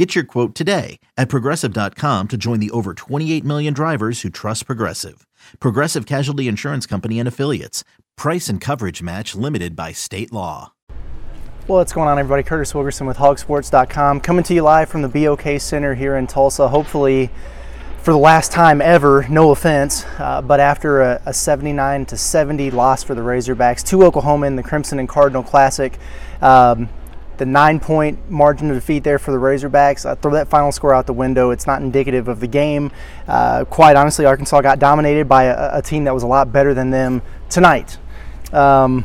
Get your quote today at progressive.com to join the over 28 million drivers who trust Progressive. Progressive Casualty Insurance Company and Affiliates. Price and coverage match limited by state law. Well, what's going on, everybody? Curtis Wilkerson with hawgsports.com coming to you live from the BOK Center here in Tulsa. Hopefully, for the last time ever, no offense, uh, but after a, a, 79 to 70 loss for the Razorbacks to Oklahoma in the Crimson and Cardinal Classic, um, the nine point margin of defeat there for the Razorbacks. Uh, throw that final score out the window. It's not indicative of the game. Uh, quite honestly, Arkansas got dominated by a, a, team that was a lot better than them tonight. Um,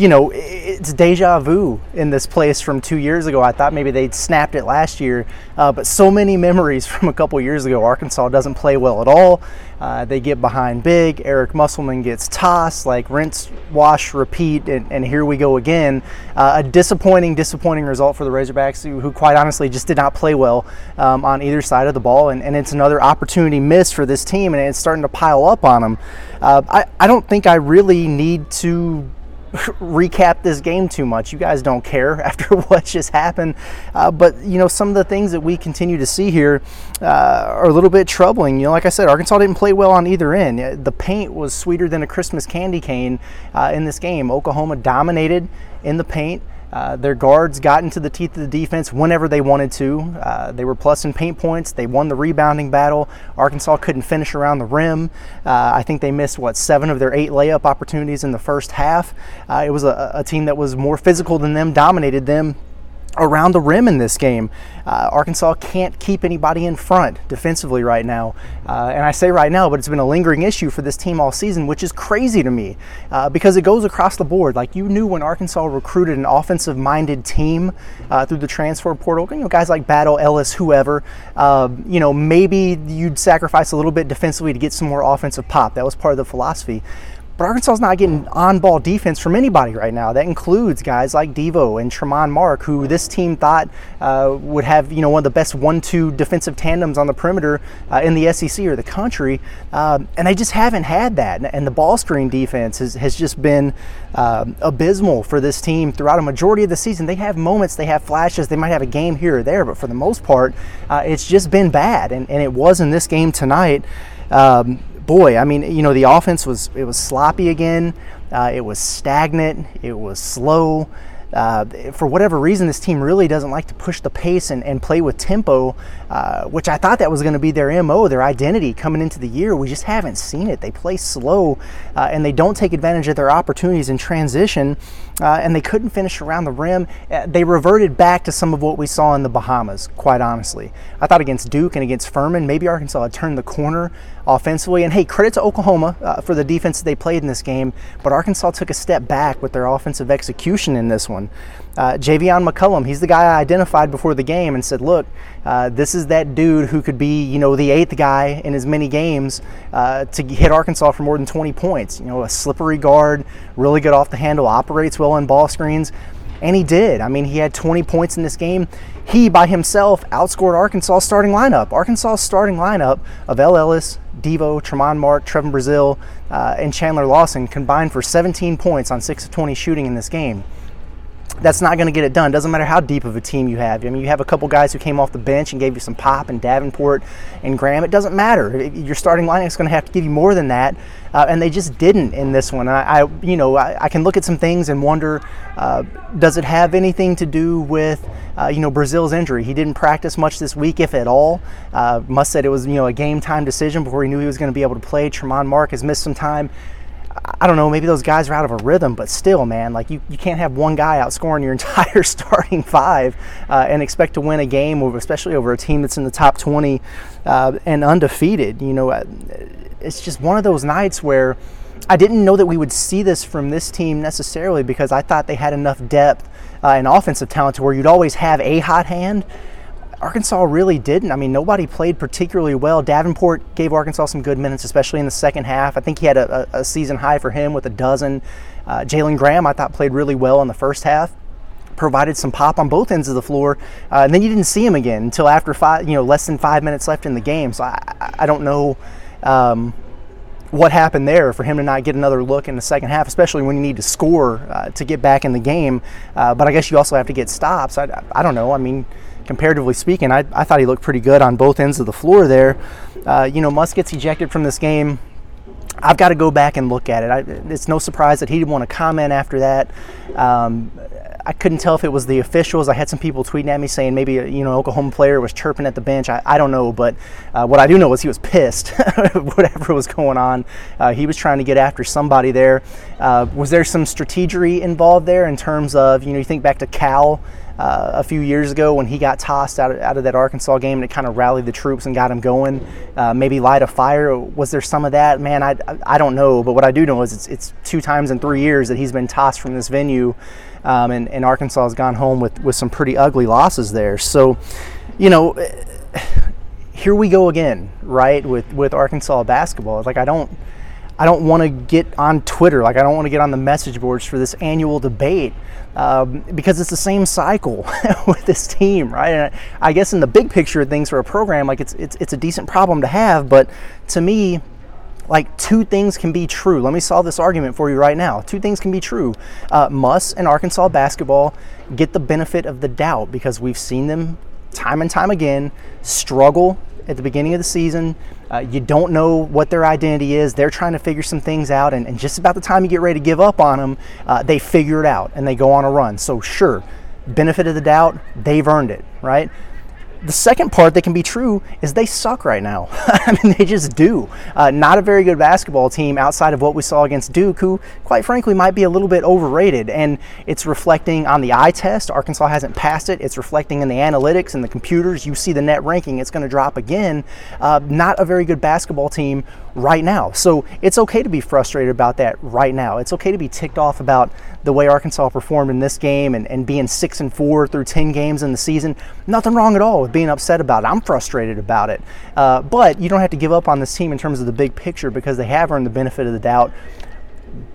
you know, it's deja vu in this place from two years ago. I thought maybe they'd snapped it last year, uh, but so many memories from a couple years ago. Arkansas doesn't play well at all. Uh, they get behind big. Eric Musselman gets tossed, like rinse, wash, repeat, and, and here we go again. Uh, a disappointing, disappointing result for the Razorbacks, who, who quite honestly just did not play well um, on either side of the ball. And, and, it's another opportunity missed for this team, and it's starting to pile up on them. Uh, I, I don't think I really need to recap this game too much. You guys don't care after what just happened. Uh, but, you know, some of the things that we continue to see here uh, are a little bit troubling. You know, like I said, Arkansas didn't play well on either end. The paint was sweeter than a Christmas candy cane uh, in this game. Oklahoma dominated in the paint. Uh, their guards got into the teeth of the defense whenever they wanted to. Uh, they were plus in paint points. They won the rebounding battle. Arkansas couldn't finish around the rim. Uh, I think they missed, what, seven of their eight layup opportunities in the first half. Uh, it was a, a team that was more physical than them, dominated them around the rim in this game. Uh, Arkansas can't keep anybody in front defensively right now. Uh, and I say right now, but it's been a lingering issue for this team all season, which is crazy to me uh, because it goes across the board. Like you knew when Arkansas recruited an offensive minded team uh, through the transfer portal, you know, guys like Battle, Ellis, whoever, um, you know, maybe you'd sacrifice a little bit defensively to get some more offensive pop. That was part of the philosophy. But Arkansas is not getting on ball defense from anybody right now. That includes guys like Devo and Tramon Mark, who this team thought uh, would have you know one of the best one-two defensive tandems on the perimeter uh, in the SEC or the country, um, and they just haven't had that. And the ball screen defense has, has just been um, abysmal for this team throughout a majority of the season. They have moments, they have flashes, they might have a game here or there, but for the most part, uh, it's just been bad, and, and it was in this game tonight. Um, boy, I mean, you know, the offense was it was sloppy again. Uh, it was stagnant. It was slow uh, for whatever reason, this team really doesn't like to push the pace and, and play with tempo, uh, which I thought that was going to be their MO, their identity coming into the year. We just haven't seen it. They play slow uh, and they don't take advantage of their opportunities in transition, uh, and they couldn't finish around the rim. Uh, they reverted back to some of what we saw in the Bahamas, quite honestly. I thought against Duke and against Furman, maybe Arkansas had turned the corner offensively. And hey, credit to Oklahoma uh, for the defense that they played in this game, but Arkansas took a step back with their offensive execution in this one. Uh, Javian McCollum, he's the guy I identified before the game and said, look, uh, this is that dude who could be, you know, the eighth guy in as many games uh, to hit Arkansas for more than 20 points. You know, a slippery guard, really good off the handle, operates well in ball screens. And he did. I mean, he had 20 points in this game. He, by himself, outscored Arkansas' starting lineup. Arkansas' starting lineup of El Ellis, Devo, Tramon Mark, Trevon Brazile, uh, and Chandler Lawson combined for 17 points on 6 of 20 shooting in this game that's not going to get it done. Doesn't matter how deep of a team you have. I mean, you have a couple guys who came off the bench and gave you some pop, and Davenport and Graham. It doesn't matter. Your starting lineup is going to have to give you more than that, uh, and they just didn't in this one. I, I you know, I, I, can look at some things and wonder, uh, does it have anything to do with, uh, you know, Brazile's injury? He didn't practice much this week, if at all. Uh, Muss said it was, you know, a game time decision before he knew he was going to be able to play. Tramon Mark has missed some time. I don't know, maybe those guys are out of a rhythm, but still, man, like you, you can't have one guy outscoring your entire starting five uh, and expect to win a game, especially over a team that's in the top 20 uh, and undefeated. You know, uh, it's just one of those nights where I didn't know that we would see this from this team necessarily because I thought they had enough depth uh, and offensive talent to where you'd always have a hot hand Arkansas really didn't. I mean, nobody played particularly well. Davenport gave Arkansas some good minutes, especially in the second half. I think he had a, a season high for him with a dozen. Uh, Jalen Graham, I thought, played really well in the first half provided some pop on both ends of the floor, uh, and then you didn't see him again until after five, you know, less than five minutes left in the game. So I, I don't know um, what happened there for him to not get another look in the second half, especially when you need to score uh, to get back in the game. Uh, but I guess you also have to get stops. I, I don't know. I mean, comparatively speaking, I, I thought he looked pretty good on both ends of the floor there. Uh, you know, Muss gets ejected from this game. I've got to go back and look at it. I, it's no surprise that he didn't want to comment after that. Um, I couldn't tell if it was the officials. I had some people tweeting at me saying maybe you know Oklahoma player was chirping at the bench. I, I don't know, but uh, what I do know is he was pissed. Whatever was going on, uh, he was trying to get after somebody there. Uh, was there some strategery involved there in terms of you know you think back to Cal uh, a few years ago when he got tossed out of, out of that Arkansas game and it kind of rallied the troops and got him going. Uh, maybe light a fire. Was there some of that? Man, I, I don't know. But what I do know is it's, it's two times in three years that he's been tossed from this venue. Um, and, and Arkansas has gone home with, with some pretty ugly losses there. So, you know, here we go again, right? With with Arkansas basketball. It's like I don't I don't want to get on Twitter. Like I don't want to get on the message boards for this annual debate um, because it's the same cycle with this team, right? And I, guess in the big picture of things for a program, like it's it's it's a decent problem to have. But to me, like two things can be true. Let me solve this argument for you right now. Two things can be true. Uh, and Arkansas basketball get the benefit of the doubt because we've seen them time and time again struggle at the beginning of the season. Uh, you don't know what their identity is. They're trying to figure some things out, and, and just about the time you get ready to give up on them, uh, they figure it out and they go on a run. So, sure, benefit of the doubt, they've earned it, right? The second part that can be true is they suck right now. I mean, they just do. Uh, not a very good basketball team outside of what we saw against Duke, who, quite frankly, might be a little bit overrated. And it's reflecting on the eye test. Arkansas hasn't passed it. It's reflecting in the analytics and the computers. You see the net ranking, it's going to drop again. Uh, not a very good basketball team right now. So it's okay to be frustrated about that right now. It's okay to be ticked off about the way Arkansas performed in this game and, and being six and four through 10 games in the season. Nothing wrong at all being upset about it. I'm frustrated about it. Uh, but you don't have to give up on this team in terms of the big picture because they have earned the benefit of the doubt.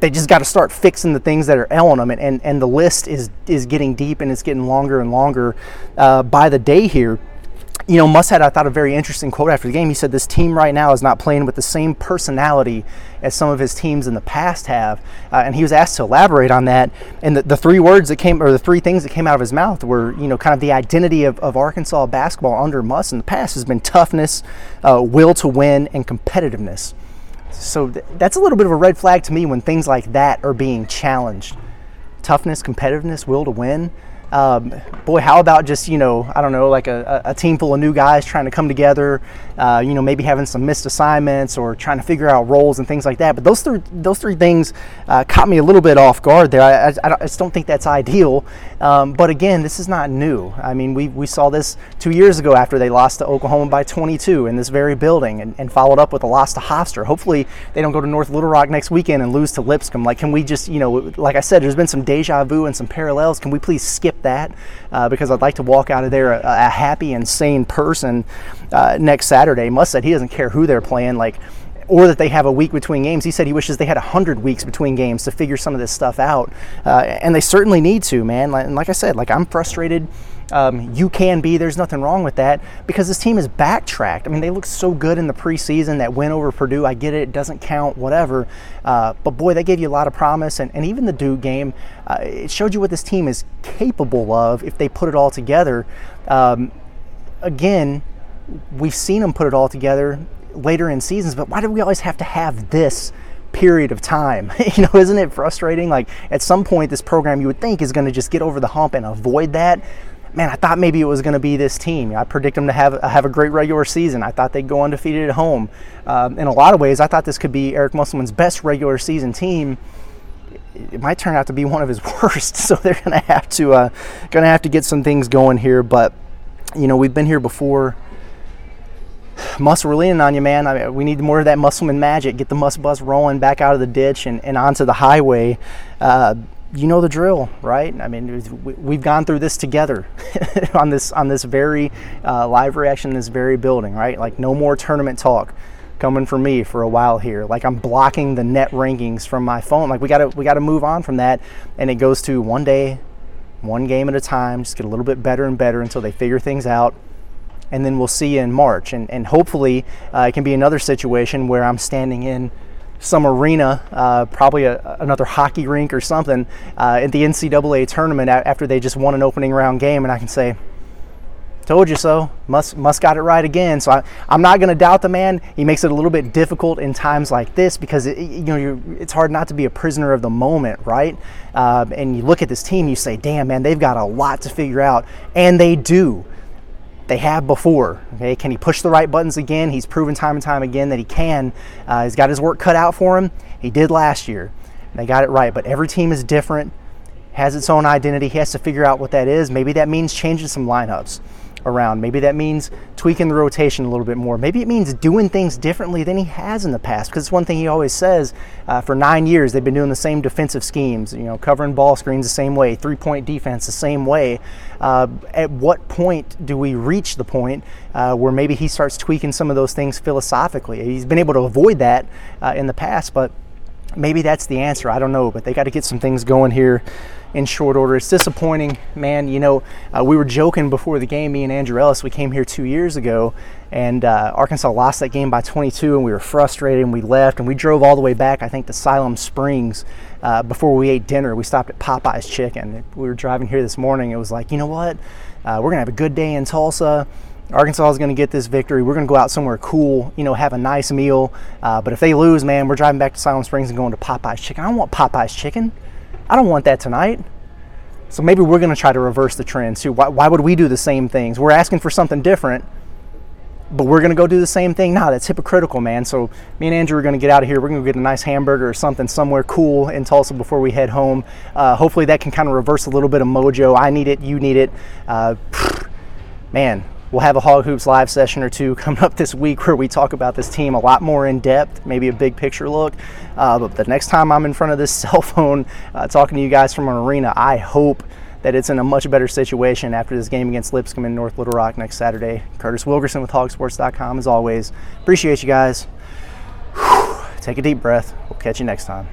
They just got to start fixing the things that are ailing them, and, and, and the list is is getting deep and it's getting longer and longer uh, by the day here you know, Muss had, I thought, a very interesting quote after the game. He said, This team right now is not playing with the same personality as some of his teams in the past have. Uh, and he was asked to elaborate on that. And the, the, three words that came, or the three things that came out of his mouth were, you know, kind of the identity of, of Arkansas basketball under Muss in the past has been toughness, uh, will to win, and competitiveness. So th- that's a little bit of a red flag to me when things like that are being challenged. Toughness, competitiveness, will to win. Um, boy, how about just you know I don't know like a, a team full of new guys trying to come together, uh, you know maybe having some missed assignments or trying to figure out roles and things like that. But those three those three things uh, caught me a little bit off guard there. I, I, I just don't think that's ideal. Um, but again, this is not new. I mean we we saw this two years ago after they lost to Oklahoma by 22 in this very building and, and followed up with a loss to Hofstra. Hopefully they don't go to North Little Rock next weekend and lose to Lipscomb. Like can we just you know like I said, there's been some deja vu and some parallels. Can we please skip that uh, because I'd like to walk out of there a, a happy and sane person uh, next Saturday. Muss said he doesn't care who they're playing, like, or that they have a week between games. He said he wishes they had 100 weeks between games to figure some of this stuff out. Uh, and they certainly need to, man. And like I said, like I'm frustrated um, you can be. There's nothing wrong with that because this team is backtracked. I mean, they look so good in the preseason. That win over Purdue, I get it. It doesn't count, whatever. Uh, but boy, they gave you a lot of promise. And, and even the Duke game, uh, it showed you what this team is capable of if they put it all together. Um, again, we've seen them put it all together later in seasons, but why do we always have to have this? period of time. you know, isn't it frustrating? Like at some point, this program you would think is going to just get over the hump and avoid that man, I thought maybe it was going to be this team. I predict them to have have a great regular season. I thought they'd go undefeated at home. Um, in a lot of ways, I thought this could be Eric Musselman's best regular season team. It might turn out to be one of his worst, so they're going to have to uh, going to have to get some things going here. But you know, we've been here before. Muss, we're leaning on you, man. I mean, we need more of that Musselman magic. Get the Muss bus rolling back out of the ditch and, and onto the highway. Uh, you know the drill, right? I mean, we've gone through this together on this on this very uh, live reaction in this very building, right? Like no more tournament talk coming from me for a while here. Like I'm blocking the net rankings from my phone. Like we gotta we gotta move on from that, and it goes to one day, one game at a time. Just get a little bit better and better until they figure things out. And then we'll see you in March. And, and hopefully, uh, it can be another situation where I'm standing in some arena, uh, probably a, another hockey rink or something, uh, at the NCAA tournament after they just won an opening round game, and I can say, "Told you so." Muss must got it right again. So I, am not going to doubt the man. He makes it a little bit difficult in times like this because it, you know it's hard not to be a prisoner of the moment, right? Uh, and you look at this team, you say, "Damn, man, they've got a lot to figure out," and they do they have before. Okay, can he push the right buttons again? He's proven time and time again that he can. Uh, he's got his work cut out for him. He did last year. They got it right, but every team is different, has its own identity. He has to figure out what that is. Maybe that means changing some lineups around. Maybe that means tweaking the rotation a little bit more. Maybe it means doing things differently than he has in the past. Because it's one thing he always says. Uh, for nine years, they've been doing the same defensive schemes. You know, covering ball screens the same way, three-point defense the same way. Uh, at what point do we reach the point uh, where maybe he starts tweaking some of those things philosophically? He's been able to avoid that uh, in the past, but maybe that's the answer. I don't know, but they got to get some things going here in short order. It's disappointing, man. You know, uh, we were joking before the game, me and Andrew Ellis. We came here two years ago, and uh, Arkansas lost that game by 22, and we were frustrated, and we left, and we drove all the way back, I think, to Siloam Springs uh, before we ate dinner. We stopped at Popeye's Chicken. We were driving here this morning. It was like, you know what? Uh, we're going to have a good day in Tulsa. Arkansas is going to get this victory. We're going to go out somewhere cool, you know, have a nice meal. Uh, but if they lose, man, we're driving back to Siloam Springs and going to Popeye's Chicken. I don't want Popeye's Chicken. I don't want that tonight. So maybe we're going to try to reverse the trend too. Why, why would we do the same things? We're asking for something different, but we're going to go do the same thing. Nah, that's hypocritical, man. So me and Andrew are going to get out of here. We're going to get a nice hamburger or something somewhere cool in Tulsa before we head home. Uh, hopefully that can kind of reverse a little bit of mojo. I need it. You need it. Uh, man, We'll have a Hog Hoops live session or two coming up this week where we talk about this team a lot more in depth, maybe a big picture look. Uh, but the next time I'm in front of this cell phone uh, talking to you guys from an arena, I hope that it's in a much better situation after this game against Lipscomb in North Little Rock next Saturday. Curtis Wilkerson with hawgsports.com as always. Appreciate you guys. Whew. Take a deep breath. We'll catch you next time.